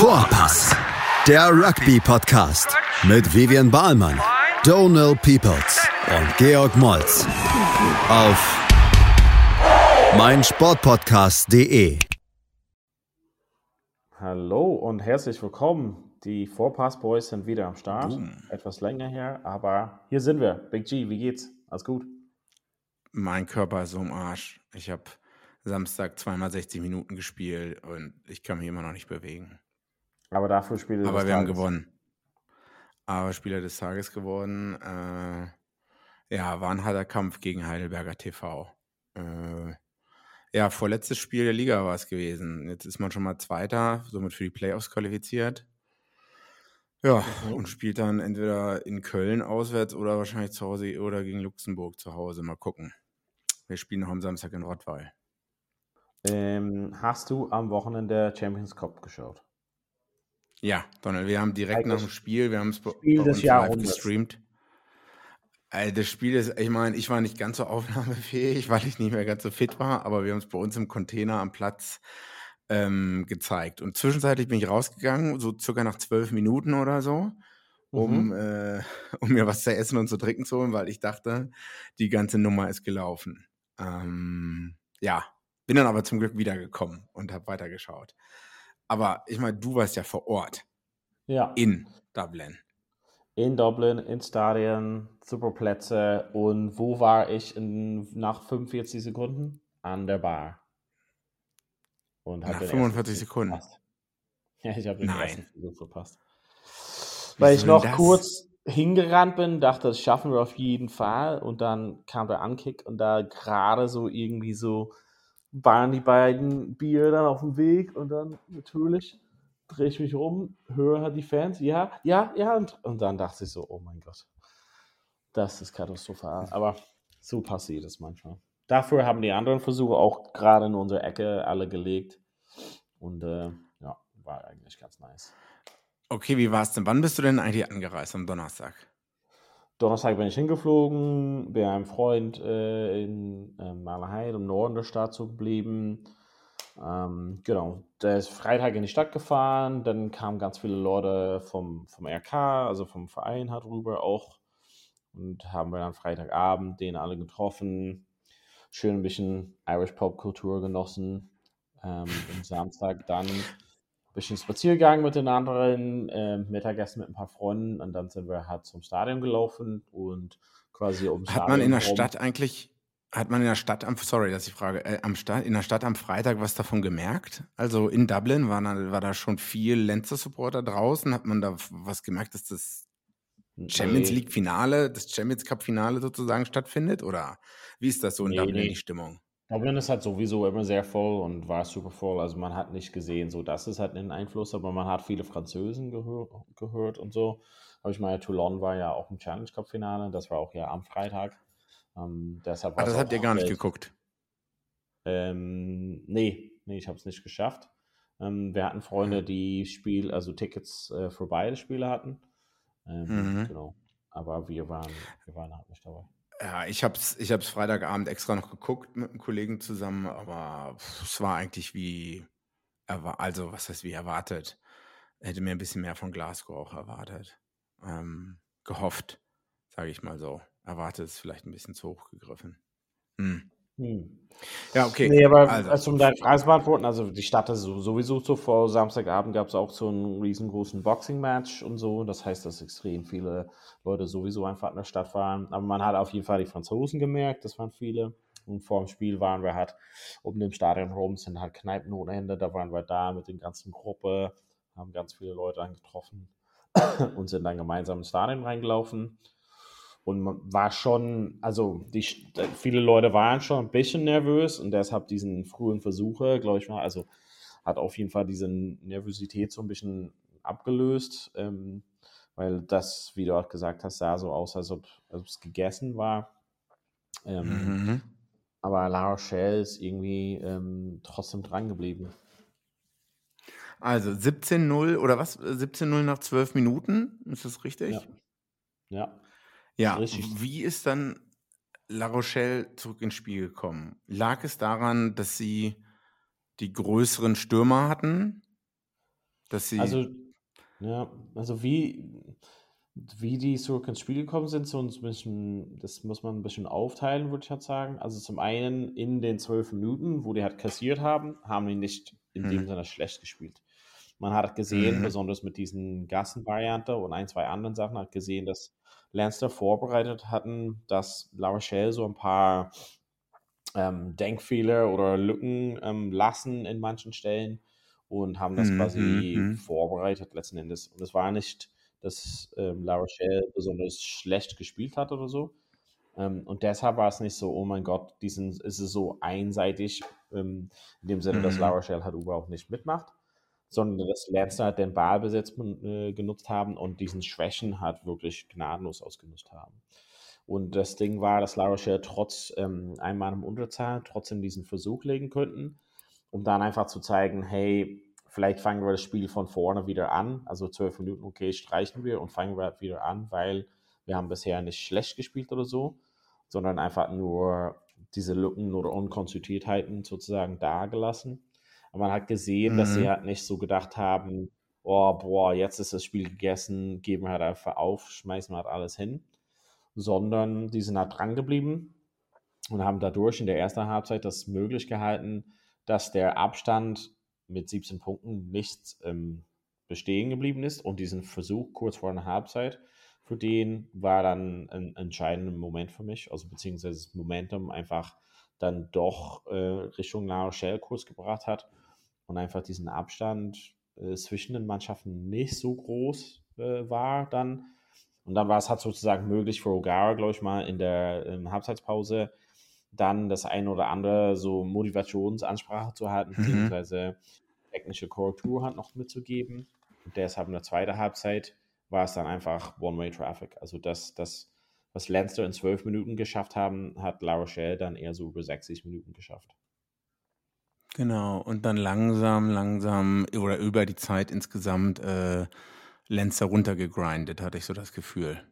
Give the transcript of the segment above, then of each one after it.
Vorpass, der Rugby-Podcast mit Vivian Bahlmann, Donal Peoples und Georg Moltz auf meinsportpodcast.de. Hallo und herzlich willkommen. Die Vorpass Boys sind wieder am Start. Boom. Etwas länger her, aber hier sind wir. Big G, wie geht's? Alles gut? Mein Körper ist so im Arsch. Ich habe Samstag zweimal 60 Minuten gespielt und ich kann mich immer noch nicht bewegen. Aber dafür spielt Aber wir haben gewonnen. Aber Spieler des Tages geworden. Äh, ja, war ein harter Kampf gegen Heidelberger TV. Äh, ja, vorletztes Spiel der Liga war es gewesen. Jetzt ist man schon mal Zweiter, somit für die Playoffs qualifiziert. Ja, Mhm. und spielt dann entweder in Köln auswärts oder wahrscheinlich zu Hause oder gegen Luxemburg zu Hause. Mal gucken. Wir spielen noch am Samstag in Rottweil. Ähm, hast du am Wochenende Champions Cup geschaut? Ja, Donald, wir haben direkt nach dem Spiel, wir haben es bei, live gestreamt. Also das Spiel ist, ich meine, ich war nicht ganz so aufnahmefähig, weil ich nicht mehr ganz so fit war, aber wir haben es bei uns im Container am Platz ähm, gezeigt. Und zwischenzeitlich bin ich rausgegangen, so circa nach zwölf Minuten oder so, um, Mhm. äh, um mir was zu essen und zu trinken zu holen, weil ich dachte, die ganze Nummer ist gelaufen. Ähm, ja, bin dann aber zum Glück wiedergekommen und habe weitergeschaut. Aber ich meine, du warst ja vor Ort Ja, in Dublin. in Dublin, in Stadien, super Plätze. Und wo war ich in, nach 45 Sekunden? An der Bar. Und Nach den 45 ersten Zug Sekunden? verpasst. Ja, ich habe den Nein. ersten Zug verpasst. Weil ich noch das? kurz hingerannt bin, dachte, das schaffen wir auf jeden Fall. Und dann kam der Ankick und da gerade so irgendwie so waren die beiden Bier dann auf dem Weg und dann natürlich drehe ich mich um, höre halt die Fans, ja, ja, ja, und, und dann dachte ich so, oh mein Gott, das ist katastrophal. Aber so passiert es manchmal. Dafür haben die anderen Versuche auch gerade in unsere Ecke alle gelegt. Und äh, ja, war eigentlich ganz nice. Okay, wie war es denn? Wann bist du denn eigentlich angereist am Donnerstag? Donnerstag bin ich hingeflogen, bei einem Freund äh, in äh, Malerheid im Norden der Stadt so geblieben. Ähm, genau, der ist Freitag in die Stadt gefahren, dann kamen ganz viele Leute vom, vom RK, also vom Verein halt rüber auch. Und haben wir dann Freitagabend den alle getroffen, schön ein bisschen Irish Pop Kultur genossen. Ähm, und Samstag dann bisschen Spaziergang mit den anderen, äh, Mittagessen mit ein paar Freunden und dann sind wir halt zum Stadion gelaufen und quasi um Hat man in der rum- Stadt eigentlich, hat man in der Stadt am, sorry, dass ich frage, äh, am Stadt, in der Stadt am Freitag was davon gemerkt? Also in Dublin war da, war da schon viel Lenzer-Supporter draußen? Hat man da was gemerkt, dass das Champions. League Finale, das Champions Cup Finale sozusagen stattfindet? Oder wie ist das so in Nee, Dublin, nee. die Stimmung? Dublin ist halt sowieso immer sehr voll und war super voll. Also man hat nicht gesehen, so das ist halt ein Einfluss, aber man hat viele Französen gehör gehört und so. Aber ich meine, Toulon war ja auch im Challenge Cup Finale, das war auch ja am Freitag. Ähm, deshalb war's das habt ihr gar nicht geguckt. Ähm, nee, nee, ich habe es nicht geschafft. Ähm, wir hatten Freunde, die Spiel, also Tickets äh, für beide Spiele hatten. Ähm, Mhm. Genau. Aber wir waren, wir waren halt nicht dabei. Ja, ich hab's, ich hab's Freitagabend extra noch geguckt mit einem Kollegen zusammen, aber es war eigentlich wie, also was heißt wie erwartet. Hätte mir ein bisschen mehr von Glasgow auch erwartet. Ähm, gehofft, sage ich mal so. Erwartet ist vielleicht ein bisschen zu hoch gegriffen. Hm. Hm. Ja, okay. Nee, aber also, also, um deine Frage zu beantworten, also die Stadt ist so- sowieso so voll. Samstagabend gab es auch so einen riesengroßen Boxing-Match und so. Das heißt, dass extrem viele Leute sowieso einfach in der Stadt waren. Aber man hat auf jeden Fall die Franzosen gemerkt, das waren viele. Und vor dem Spiel waren wir halt um dem Stadion rum, sind halt Kneipen ohne Ende. Da waren wir da mit den ganzen Gruppe, haben ganz viele Leute angetroffen und sind dann gemeinsam ins Stadion reingelaufen. Und man war schon, also die, viele Leute waren schon ein bisschen nervös und deshalb diesen frühen Versuche, glaube ich mal, also hat auf jeden Fall diese Nervosität so ein bisschen abgelöst, ähm, weil das, wie du auch gesagt hast, sah so aus, als ob es gegessen war. Ähm, mhm. Aber La Rochelle ist irgendwie ähm, trotzdem dran geblieben. also 17-0 oder was? 17-0 nach 12 Minuten, ist das richtig? Ja. Ja. Ja, Richtig. wie ist dann La Rochelle zurück ins Spiel gekommen? Lag es daran, dass sie die größeren Stürmer hatten? dass sie. Also, ja, also wie, wie die zurück ins Spiel gekommen sind, so ein bisschen, das muss man ein bisschen aufteilen, würde ich halt sagen. Also zum einen in den zwölf Minuten, wo die halt kassiert haben, haben die nicht in dem Mhm. Sinne schlecht gespielt. Man hat gesehen, Mhm. besonders mit diesen Gassenvariante und ein, zwei anderen Sachen, hat gesehen, dass Lancer vorbereitet hatten, dass La Rochelle so ein paar ähm, Denkfehler oder Lücken ähm, lassen in manchen Stellen und haben das Mhm, quasi mhm. vorbereitet letzten Endes. Und es war nicht, dass ähm, La Rochelle besonders schlecht gespielt hat oder so. Ähm, und deshalb war es nicht so, oh mein Gott, diesen, ist es so einseitig, ähm, in dem Sinne, dass Mhm. La Rochelle halt überhaupt nicht mitmacht, sondern dass Lancer halt den Ballbesitz äh, genutzt haben und diesen Schwächen halt wirklich gnadenlos ausgenutzt haben. Und das Ding war, dass La Rochelle trotz ähm, einmal im Unterzahl trotzdem diesen Versuch legen könnten, um dann einfach zu zeigen, hey, vielleicht fangen wir das Spiel von vorne wieder an. Also zwölf Minuten, okay, streichen wir und fangen wir wieder an, weil wir haben bisher nicht schlecht gespielt oder so, sondern einfach nur diese Lücken oder Unkonstituiertheiten sozusagen dagelassen. Aber man hat gesehen, dass sie Mhm. halt nicht so gedacht haben, oh, boah, jetzt ist das Spiel gegessen, geben wir halt einfach auf, schmeißen wir halt alles hin, sondern die sind halt dran geblieben und haben dadurch in der ersten Halbzeit das möglich gehalten, dass der Abstand mit 17 Punkten nicht ähm, bestehen geblieben ist. Und diesen Versuch kurz vor der Halbzeit, für den war dann ein entscheidender Moment für mich, also beziehungsweise das Momentum einfach dann doch äh, Richtung La Rochelle kurz gebracht hat und einfach diesen Abstand äh, zwischen den Mannschaften nicht so groß äh, war dann. Und dann war es halt sozusagen möglich für O'Gara, glaube ich mal, in der in Halbzeitpause dann das ein oder andere so Motivationsansprache zu halten, Mhm. beziehungsweise technische Korrektur hat noch mitzugeben. Und deshalb in der zweiten Halbzeit war es dann einfach One-Way-Traffic. Also das, das, was Lancer in zwölf Minuten geschafft haben, hat La Rochelle dann eher so über 60 Minuten geschafft. Genau, und dann langsam, langsam oder über die Zeit insgesamt äh, Lenzer runtergegrindet, hatte ich so das Gefühl.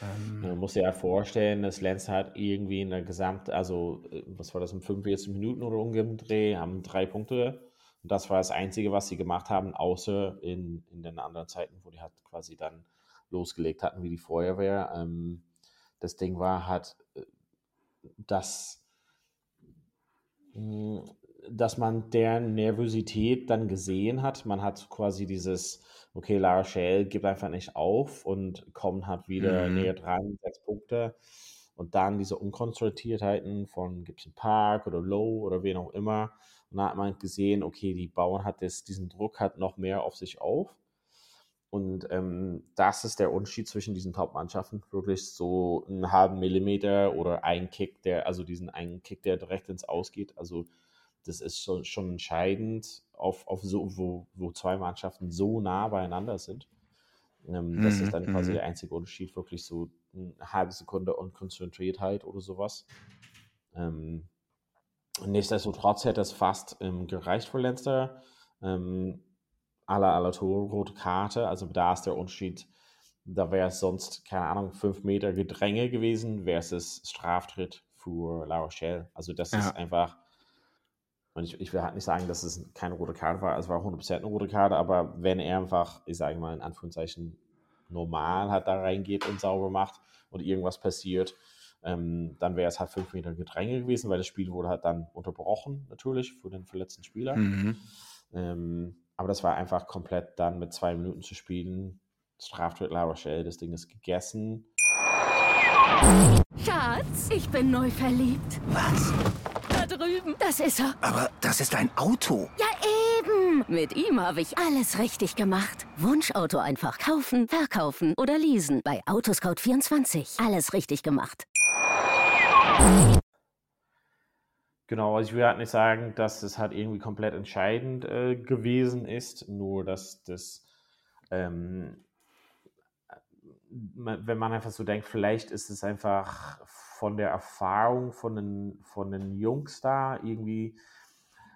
Ähm, Man muss sich ja vorstellen, dass Lenz hat irgendwie in der Gesamt, also äh, was war das, in 45 Minuten oder umgedreht, haben drei Punkte. Und das war das Einzige, was sie gemacht haben, außer in, in den anderen Zeiten, wo die halt quasi dann losgelegt hatten wie die Feuerwehr. Ähm, das Ding war halt, äh, dass, mh, dass man deren Nervosität dann gesehen hat. Man hat quasi dieses, okay, La Rochelle gibt einfach nicht auf und kommt halt wieder Mhm. näher dran, sechs Punkte. Und dann diese Unkonstruiertheiten von Gibson Park oder Low oder wen auch immer. Und da hat man gesehen, okay, die bauen hat das, diesen Druck hat noch mehr auf sich auf. Und ähm, das ist der Unterschied zwischen diesen Top-Mannschaften. Wirklich so einen halben Millimeter oder ein Kick, der, also diesen einen Kick, der direkt ins Ausgeht. Also das ist schon, schon entscheidend, auf, auf so, wo, wo zwei Mannschaften so nah beieinander sind. Ähm, das Mhm, ist dann quasi mhm. der einzige Unterschied, wirklich so eine halbe Sekunde Unkonzentriertheit oder sowas. Ähm, nichtsdestotrotz hätte es fast ähm, gereicht für Leinster. Ähm, aller aller Tore rote Karte, also da ist der Unterschied, da wäre es sonst, keine Ahnung, fünf Meter Gedränge gewesen, versus Straftritt für La Rochelle. Also das Ja. ist einfach, und ich, ich will halt nicht sagen, dass es keine rote Karte war, es war 100% eine rote Karte, aber wenn er einfach, ich sage mal in Anführungszeichen, normal halt da reingeht und sauber macht und irgendwas passiert, ähm, dann wäre es halt fünf Meter Gedränge gewesen, weil das Spiel wurde halt dann unterbrochen, natürlich, für den verletzten Spieler. Mhm. Ähm, aber das war einfach komplett dann mit zwei Minuten zu spielen. Straftritt La Rochelle, das Ding ist gegessen. Schatz, ich bin neu verliebt. Was? Das ist er. Aber das ist ein Auto. Ja, eben. Mit ihm habe ich alles richtig gemacht. Wunschauto einfach kaufen, verkaufen oder leasen. Bei Autoscout24. Alles richtig gemacht. Genau, also ich will halt nicht sagen, dass es halt irgendwie komplett entscheidend äh, gewesen ist, nur dass das, ähm, wenn man einfach so denkt, vielleicht ist es einfach von der Erfahrung von den, von den Jungs da irgendwie,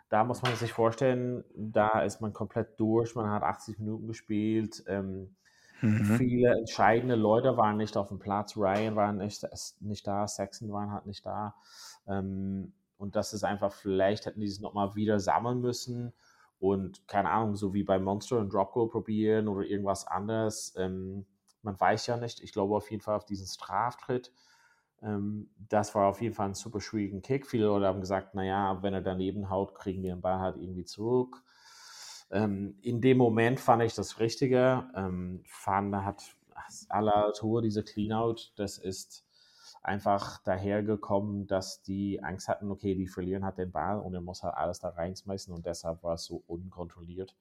da muss man sich vorstellen, da ist man komplett durch, man hat 80 Minuten gespielt, ähm, Mhm. viele entscheidende Leute waren nicht auf dem Platz, Ryan war nicht, nicht da, Saxon waren halt nicht da. Ähm, und das ist einfach, vielleicht hätten die es nochmal wieder sammeln müssen, und keine Ahnung, so wie bei Monster und Drop Goal probieren oder irgendwas anderes. Ähm, man weiß ja nicht. Ich glaube auf jeden Fall auf diesen Straftritt. Ähm, das war auf jeden Fall ein super schwierigen Kick. Viele Leute haben gesagt, naja, wenn er daneben haut, kriegen die den Ball halt irgendwie zurück. Ähm, in dem Moment fand ich das Richtige. Ähm, Fahnder hat aller Tour diese Cleanout, das ist einfach dahergekommen, dass die Angst hatten, okay, die verlieren hat den Ball und er muss halt alles da reinschmeißen und deshalb war es so unkontrolliert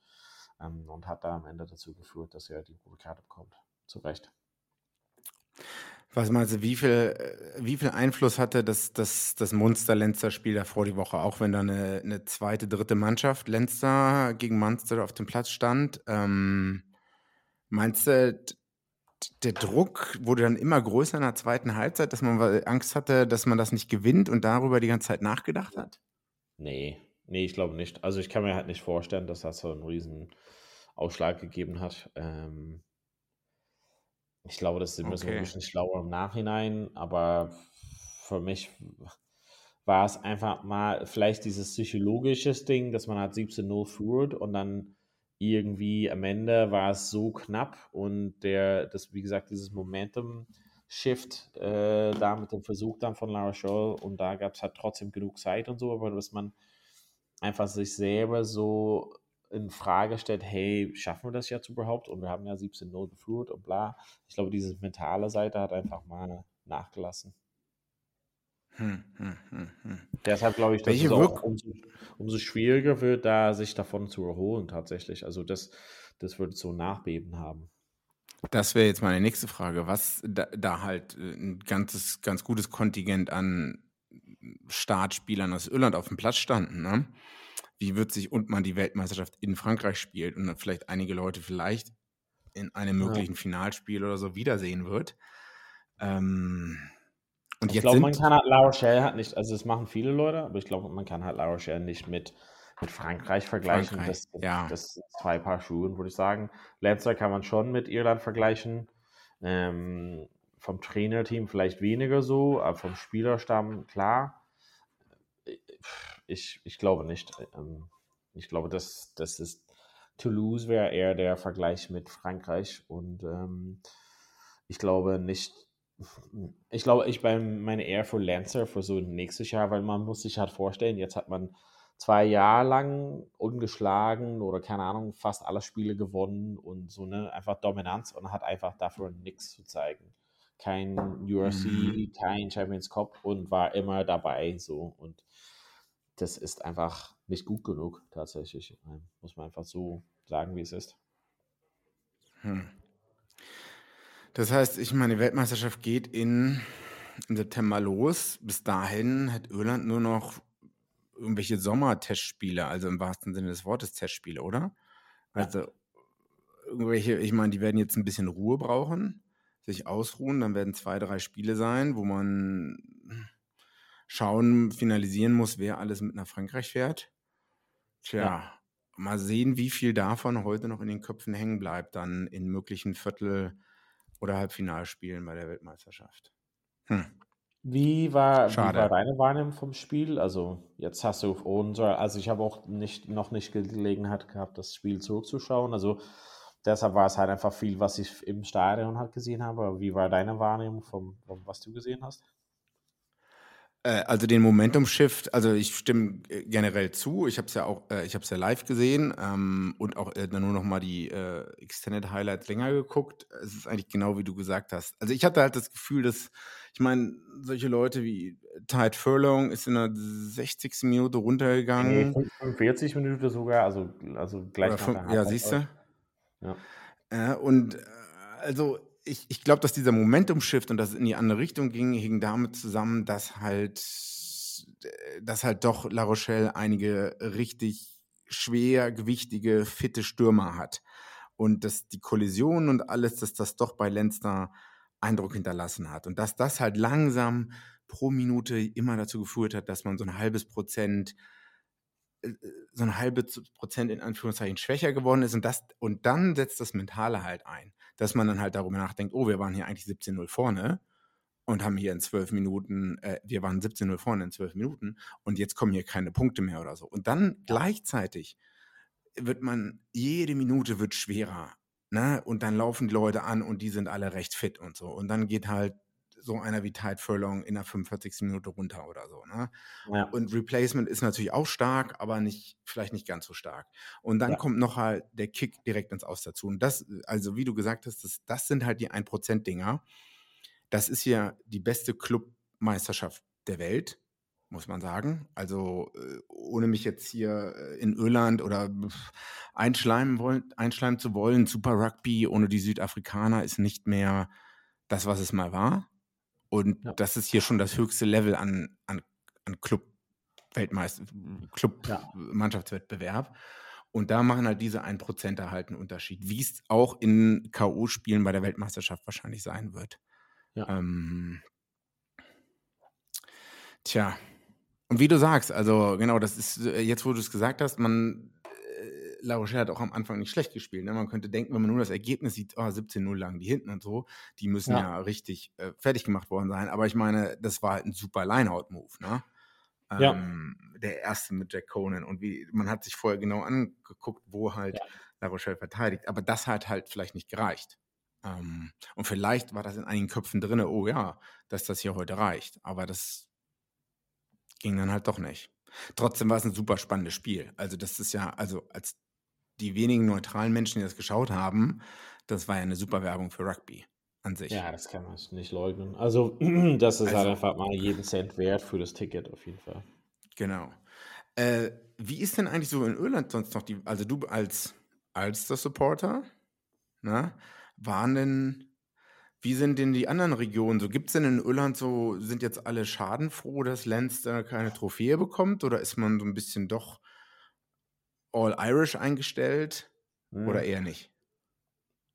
ähm, und hat da am Ende dazu geführt, dass er die rote Karte bekommt. Zu Recht. Was meinst du, wie viel, äh, wie viel Einfluss hatte das, das, das Munster-Lenzer-Spiel davor die Woche, auch wenn da eine, eine zweite, dritte Mannschaft Lenzer gegen Munster auf dem Platz stand? Ähm, meinst du, der Druck wurde dann immer größer in der zweiten Halbzeit, dass man Angst hatte, dass man das nicht gewinnt und darüber die ganze Zeit nachgedacht hat? Nee, nee, ich glaube nicht. Also ich kann mir halt nicht vorstellen, dass das so einen riesen Ausschlag gegeben hat. Ähm, ich glaube, das müssen wir ein bisschen schlauer im Nachhinein, aber für mich war es einfach mal vielleicht dieses psychologische Ding, dass man halt 17-0 führt und dann irgendwie am Ende war es so knapp und der, das, wie gesagt, dieses Momentum-Shift äh, da mit dem Versuch dann von Lara Scholl und da gab es halt trotzdem genug Zeit und so, aber dass man einfach sich selber so in Frage stellt, hey, schaffen wir das jetzt überhaupt? Und wir haben ja 17-0 geführt und bla. Ich glaube, diese mentale Seite hat einfach mal nachgelassen. Hm, hm, hm, hm. Deshalb glaube ich, dass Welche es auch umso, umso, schwieriger wird, da sich davon zu erholen tatsächlich. Also das, das wird so Nachbeben haben. Das wäre jetzt meine nächste Frage. Was da, da, halt äh, ein ganzes, ganz gutes Kontingent an Startspielern aus Irland auf dem Platz standen, ne? Wie wird sich und man die Weltmeisterschaft in Frankreich spielt und dann vielleicht einige Leute vielleicht in einem möglichen ja. Finalspiel oder so wiedersehen wird. Ähm, und ich glaube, man kann halt La Rochelle halt nicht, also das machen viele Leute, aber ich glaube, man kann halt La Rochelle nicht mit, mit Frankreich vergleichen. Frankreich, das, das, ja. das sind zwei Paar Schuhe, würde ich sagen. Letzter kann man schon mit Irland vergleichen. Ähm, vom Trainerteam vielleicht weniger so, aber vom Spielerstamm klar. Ich, ich glaube nicht. Ähm, ich glaube, das, das ist Toulouse wäre eher der Vergleich mit Frankreich und ähm, ich glaube nicht, ich glaube, ich bin meine eher für Lancer für so nächstes Jahr, weil man muss sich halt vorstellen, jetzt hat man zwei Jahre lang ungeschlagen oder keine Ahnung, fast alle Spiele gewonnen und so eine einfach Dominanz und hat einfach dafür nichts zu zeigen. Kein URC, mhm. kein Champions Cup und war immer dabei so und das ist einfach nicht gut genug tatsächlich. Muss man einfach so sagen, wie es ist. Hm. Das heißt, ich meine, die Weltmeisterschaft geht in, im September los. Bis dahin hat Irland nur noch irgendwelche Sommertestspiele, also im wahrsten Sinne des Wortes Testspiele, oder? Also irgendwelche, ich meine, die werden jetzt ein bisschen Ruhe brauchen, sich ausruhen, dann werden zwei, drei Spiele sein, wo man schauen, finalisieren muss, wer alles mit nach Frankreich fährt. Tja, ja. mal sehen, wie viel davon heute noch in den Köpfen hängen bleibt, dann in möglichen Viertel- oder Halbfinalspielen bei der Weltmeisterschaft. Hm. Wie war, wie war deine Wahrnehmung vom Spiel? Also jetzt hast du unser, also ich habe auch nicht, noch nicht Gelegenheit gehabt, das Spiel zurückzuschauen. Also deshalb war es halt einfach viel, was ich im Stadion halt gesehen habe. Aber wie war deine Wahrnehmung vom, vom was du gesehen hast? Äh, also den Momentum-Shift, also ich stimme äh, generell zu. Ich habe es ja auch, äh, ich habe es ja live gesehen ähm, und auch äh, dann nur noch mal die äh, Extended Highlights länger geguckt. Es ist eigentlich genau wie du gesagt hast. Also ich hatte halt das Gefühl, dass ich meine, solche Leute wie Tide Furlong ist in der 60. Minute runtergegangen. Nee, 45 Minuten sogar, also, also gleich Oder nach fünf, Ja, siehst du? Ja. Äh, und also ich, ich glaube, dass dieser Momentum-Shift und dass es in die andere Richtung ging, hing damit zusammen, dass halt, dass halt doch La Rochelle einige richtig schwer, gewichtige, fitte Stürmer hat. Und dass die Kollision und alles, dass das doch bei Lenzner Eindruck hinterlassen hat. Und dass das halt langsam pro Minute immer dazu geführt hat, dass man so ein halbes Prozent äh, so ein halbes Prozent in Anführungszeichen schwächer geworden ist und das und dann setzt das Mentale halt ein dass man dann halt darüber nachdenkt, oh, wir waren hier eigentlich 17-0 vorne und haben hier in zwölf Minuten, äh, wir waren 17-0 vorne in zwölf Minuten und jetzt kommen hier keine Punkte mehr oder so. Und dann gleichzeitig wird man, jede Minute wird schwerer. Ne? Und dann laufen die Leute an und die sind alle recht fit und so. Und dann geht halt so einer wie Tide Furlong in der 45. Minute runter oder so. Ne? Ja. Und Replacement ist natürlich auch stark, aber nicht, vielleicht nicht ganz so stark. Und dann ja. kommt noch halt der Kick direkt ins Aus dazu. Und das, also wie du gesagt hast, das, das sind halt die 1%-Dinger. Das ist ja die beste Clubmeisterschaft der Welt muss man sagen. Also äh, ohne mich jetzt hier äh, in Irland oder einschleimen, wollen, einschleimen zu wollen, Super Rugby ohne die Südafrikaner ist nicht mehr das, was es mal war. Und ja. das ist hier schon das höchste Level an, an, an Club Weltmeister, Club ja. Mannschaftswettbewerb. Und da machen halt diese 1% halt einen Unterschied, wie es auch in K.O.-Spielen bei der Weltmeisterschaft wahrscheinlich sein wird. Ja. Ähm, tja, und wie du sagst, also genau, das ist äh, jetzt, wo du es gesagt hast, man, La Rochelle hat auch am Anfang nicht schlecht gespielt. Ne? Man könnte denken, wenn man nur das Ergebnis sieht, oh, 17-0 lagen die hinten und so, die müssen ja, ja richtig äh, fertig gemacht worden sein. Aber ich meine, das war halt ein super Lineout-Move, ne? Ja. Ähm, der erste mit Jack Conan. Und wie, man hat sich vorher genau angeguckt, wo halt ja. La Rochelle verteidigt. Aber das hat halt vielleicht nicht gereicht. Ähm, und vielleicht war das in einigen Köpfen drin, oh ja, dass das hier heute reicht. Aber das ging dann halt doch nicht. Trotzdem war es ein super spannendes Spiel. Also, das ist ja, also als die wenigen neutralen Menschen, die das geschaut haben, das war ja eine super Werbung für Rugby an sich. Ja, das kann man nicht leugnen. Also, das ist halt also, halt einfach mal jeden Cent wert für das Ticket auf jeden Fall. Genau. Äh, wie ist denn eigentlich so in Irland sonst noch die, also du als, als der Supporter, na, ne, waren denn wie sind denn die anderen Regionen so? Gibt es denn in Irland so, sind jetzt alle schadenfroh, dass Leinster keine Trophäe bekommt? Oder ist man so ein bisschen doch all Irish eingestellt? Hm. Oder eher nicht?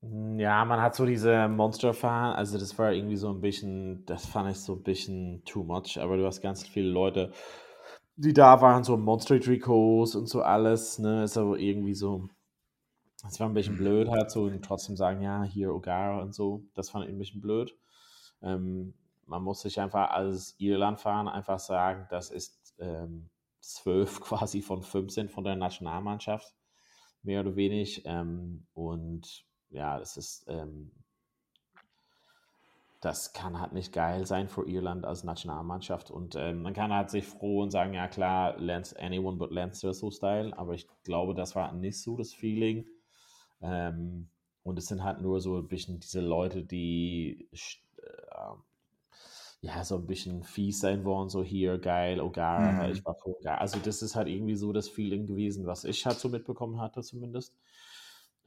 Hm, ja, man hat so diese Monster-Fahren, also das war irgendwie so ein bisschen, das fand ich so ein bisschen too much, aber du hast ganz viele Leute, die da waren, so Monster-Trikots und so alles, ne, ist aber irgendwie so, es war ein bisschen blöd halt so und trotzdem sagen, ja, hier Ogara und so. Das fand ich ein bisschen blöd. Ähm, man muss sich einfach als Irland fahren einfach sagen, das ist ähm, zwölf quasi von 15 von der Nationalmannschaft, mehr oder wenig. Ähm, und ja, das ist, ähm, das kann halt nicht geil sein für Irland als Nationalmannschaft. Und ähm, man kann halt sich froh und sagen, ja klar, Lance, anyone but Leinster so Style. Aber ich glaube, das war nicht so das Feeling. Ähm, und es sind halt nur so ein bisschen diese Leute, die ja so ein bisschen fies sein wollen, so hier geil, Ogara, mhm. ich war vor Ogara. Also das ist halt irgendwie so das Feeling gewesen, was ich halt so mitbekommen hatte zumindest.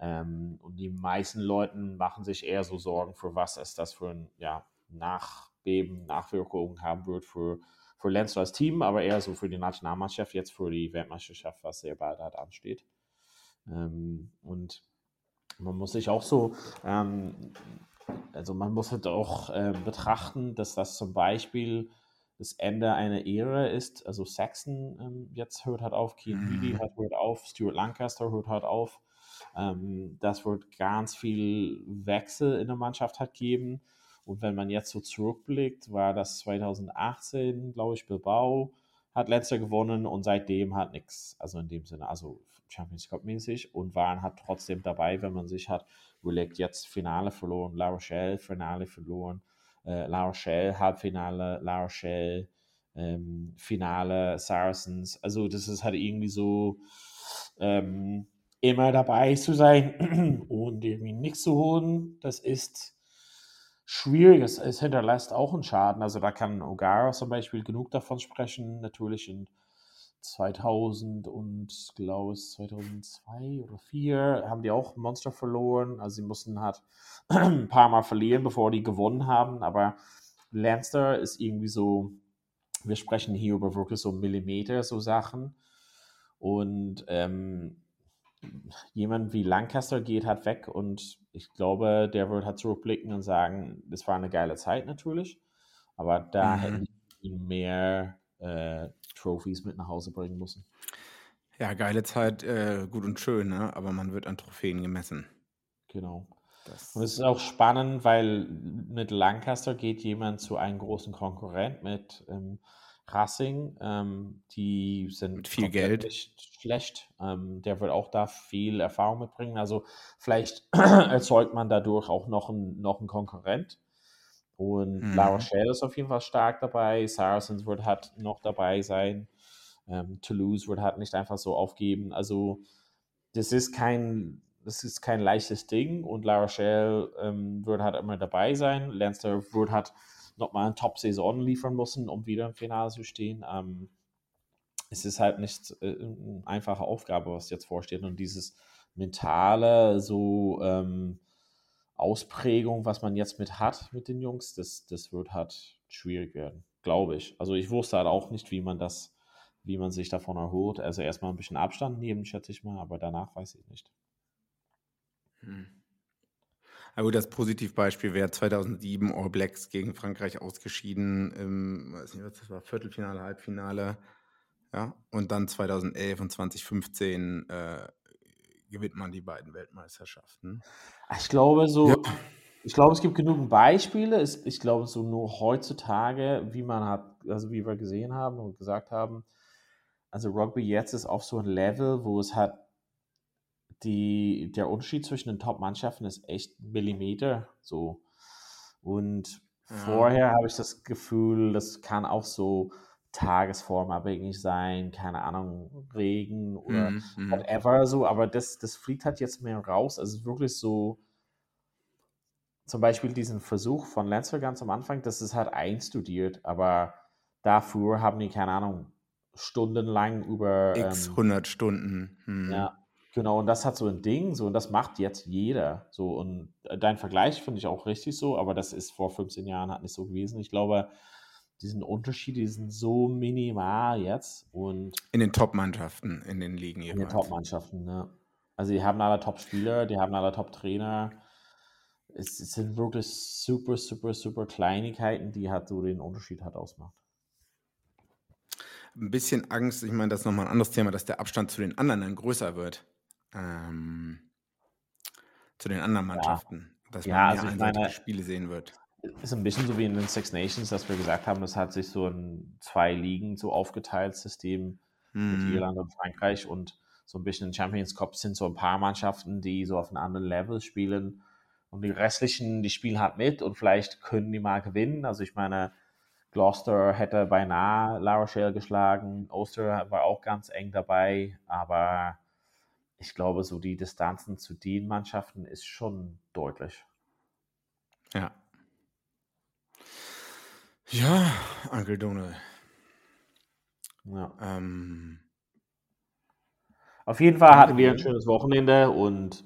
Ähm, und die meisten Leuten machen sich eher so Sorgen, für was es das für ein ja, Nachbeben, Nachwirkungen haben wird für, für Leinster als Team, aber eher so für die Nationalmannschaft, jetzt für die Weltmeisterschaft, was sehr bald halt ansteht. Ähm, und man muss sich auch so, ähm, also man muss halt auch äh, betrachten, dass das zum Beispiel das Ende einer Ära ist. Also Saxon ähm, jetzt hört halt auf, Keane mhm. Healy hat hört auf, Stuart Lancaster hört halt auf. Ähm, das wird ganz viel Wechsel in der Mannschaft hat geben. Und wenn man jetzt so zurückblickt, war das 2018, glaube ich, Bilbao hat letzter gewonnen und seitdem hat nichts. Also in dem Sinne, also Champions Cup mäßig und waren halt trotzdem dabei, wenn man sich hat überlegt, jetzt Finale verloren, La Rochelle Finale verloren, äh, La Rochelle Halbfinale, La Rochelle ähm, Finale, Saracens. Also das ist halt irgendwie so ähm, immer dabei zu sein und irgendwie nichts zu holen. Das ist schwierig. Es, es, hinterlässt auch einen Schaden. Also da kann Ogara zum Beispiel genug davon sprechen, natürlich in 2000 und glaube es 2002 oder 2004 haben die auch Monster verloren. Also sie mussten halt ein paar Mal verlieren, bevor die gewonnen haben. Aber Lancer ist irgendwie so, wir sprechen hier über wirklich so Millimeter, so Sachen. Und ähm, jemand wie Lancaster geht halt weg und ich glaube, der wird halt zurückblicken und sagen, das war eine geile Zeit natürlich, aber da mhm. hätten mehr äh, Trophies mit nach Hause bringen müssen. Ja, geile Zeit, äh, gut und schön, ne? aber man wird an Trophäen gemessen. Genau. Das und es ist auch spannend, weil mit Lancaster geht jemand zu einem großen Konkurrent mit ähm, Racing, ähm, die sind Mit viel Geld. schlecht. Ähm, der wird auch da viel Erfahrung mitbringen. Also vielleicht erzeugt man dadurch auch noch einen noch einen Konkurrent. Und Mhm. La Rochelle ist auf jeden Fall stark dabei. Saracens wird halt noch dabei sein. Ähm, Toulouse wird halt nicht einfach so aufgeben. Also das ist kein, das ist kein leichtes Ding und La Rochelle ähm, wird halt immer dabei sein. Leinster wird halt nochmal eine Top-Saison liefern müssen, um wieder im Finale zu stehen. Ähm, es ist halt nicht äh, eine einfache Aufgabe, was jetzt vorsteht. Und dieses mentale, so ähm, Ausprägung, was man jetzt mit hat mit den Jungs, das, das wird halt schwierig werden, glaube ich. Also ich wusste halt auch nicht, wie man das, wie man sich davon erholt. Also erstmal ein bisschen Abstand nehmen, schätze ich mal, aber danach weiß ich nicht. Hm. Gut, das Positivbeispiel wäre 2007 All Blacks gegen Frankreich ausgeschieden im, weiß nicht, was das war, Viertelfinale, Halbfinale. Ja, und dann 2011 und 2015 äh, gewinnt man die beiden Weltmeisterschaften. Ich glaube so, Ja. ich glaube, es gibt genügend Beispiele. Ich glaube, so nur heutzutage, wie man hat, also wie wir gesehen haben und gesagt haben, also Rugby jetzt ist auf so ein Level, wo es hat die, der Unterschied zwischen den Top-Mannschaften ist echt Millimeter so. Und Ja. vorher habe ich das Gefühl, das kann auch so tagesformabhängig sein, keine Ahnung, Regen oder Mhm, mhm. whatever so, aber das, das fliegt halt jetzt mehr raus. Also wirklich so, zum Beispiel diesen Versuch von Lancer ganz am Anfang, das ist halt einstudiert, aber dafür haben die, keine Ahnung, stundenlang über. X ähm, 100 Stunden. Hm. ja, genau, und das hat so ein Ding, so, und das macht jetzt jeder. So, und äh, dein Vergleich finde ich auch richtig so, aber das ist vor 15 Jahren halt nicht so gewesen. Ich glaube, diesen Unterschiede, die sind so minimal jetzt und In den Top-Mannschaften, in den Ligen in den jeweils. Top-Mannschaften, ne? Also die haben alle Top-Spieler, die haben alle Top-Trainer. Es, es sind wirklich super, super, super Kleinigkeiten, die halt so den Unterschied halt ausmacht. Ein bisschen Angst, ich meine, das ist nochmal ein anderes Thema, dass der Abstand zu den anderen dann größer wird. Ähm, zu den anderen Mannschaften. Dass Ja, man mehr also ich einseitige meine- Spiele sehen wird. Ist ein bisschen so wie in den Six Nations, dass wir gesagt haben, das hat sich so in zwei Ligen so aufgeteilt, System mit Mhm. Irland und Frankreich und so ein bisschen in Champions Cup sind so ein paar Mannschaften, die so auf einem anderen Level spielen und die restlichen, die spielen halt mit und vielleicht können die mal gewinnen. Also ich meine, Gloucester hätte beinahe La Rochelle geschlagen, Ulster war auch ganz eng dabei, aber ich glaube, so die Distanzen zu den Mannschaften ist schon deutlich. Ja. Ja, Uncle Donald. Ja. Ähm, Auf jeden Fall hatten wir ein schönes Wochenende und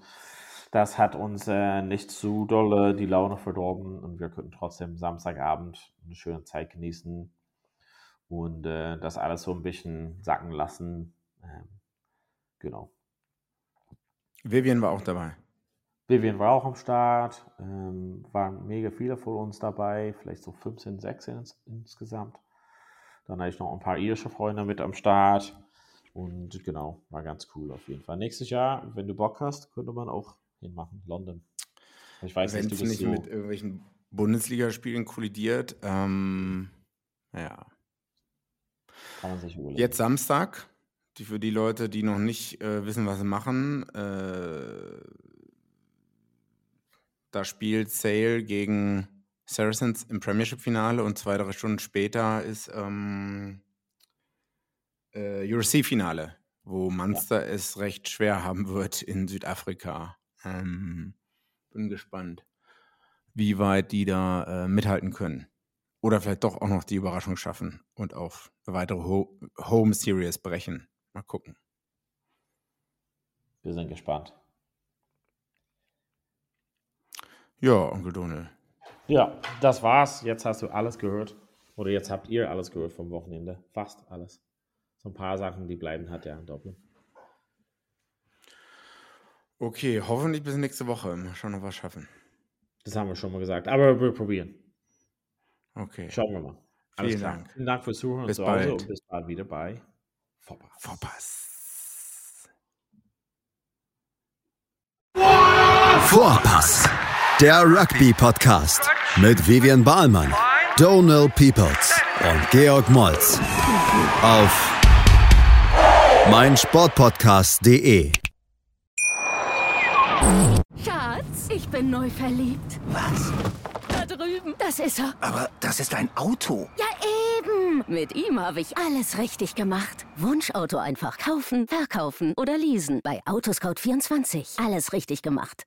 das hat uns äh, nicht zu dolle die Laune verdorben und wir könnten trotzdem Samstagabend eine schöne Zeit genießen und äh, das alles so ein bisschen sacken lassen. Ähm, genau. Vivian war auch dabei. Vivian war auch am Start, ähm, waren mega viele von uns dabei, vielleicht so 15, 16 ins, insgesamt. Dann hatte ich noch ein paar irische Freunde mit am Start und genau, war ganz cool auf jeden Fall. Nächstes Jahr, wenn du Bock hast, könnte man auch hinmachen, London. Ich weiß Wenn nicht, es du bist nicht so, mit irgendwelchen Bundesligaspielen kollidiert. Ähm, ja. kann man sich überlegen. Jetzt Samstag. Die, für die Leute, die noch nicht äh, wissen, was sie machen. Äh, da spielt Sale gegen Saracens im Premiership-Finale und zwei, drei Stunden später ist ähm, äh, URC-Finale, wo Munster es recht schwer haben wird in Südafrika. Ähm, bin gespannt, wie weit die da äh, mithalten können. Oder vielleicht doch auch noch die Überraschung schaffen und auf eine weitere Ho Home Series brechen. Mal gucken. Wir sind gespannt. Ja, Onkel Donald. Ja, das war's. Jetzt hast du alles gehört. Oder jetzt habt ihr alles gehört vom Wochenende. Fast alles. So ein paar Sachen, die bleiben hat ja in Dublin. Okay, hoffentlich bis nächste Woche. Mal schauen, ob wir es schaffen. Das haben wir schon mal gesagt. Aber wir probieren. Okay. Schauen wir mal. Vielen klar. Dank. Vielen Dank fürs Zuhören Bis bald. und bis bald wieder bei Vorpass. Vorpass. Vorpass, der Rugby-Podcast mit Vivian Bahlmann, Donal Peoples und Georg Moltz auf meinsportpodcast.de. Schatz, ich bin neu verliebt. Was? Da drüben. Das ist er. Aber das ist ein Auto. Ja, eben. Mit ihm habe ich alles richtig gemacht. Wunschauto einfach kaufen, verkaufen oder leasen. Bei Autoscout24. Alles richtig gemacht.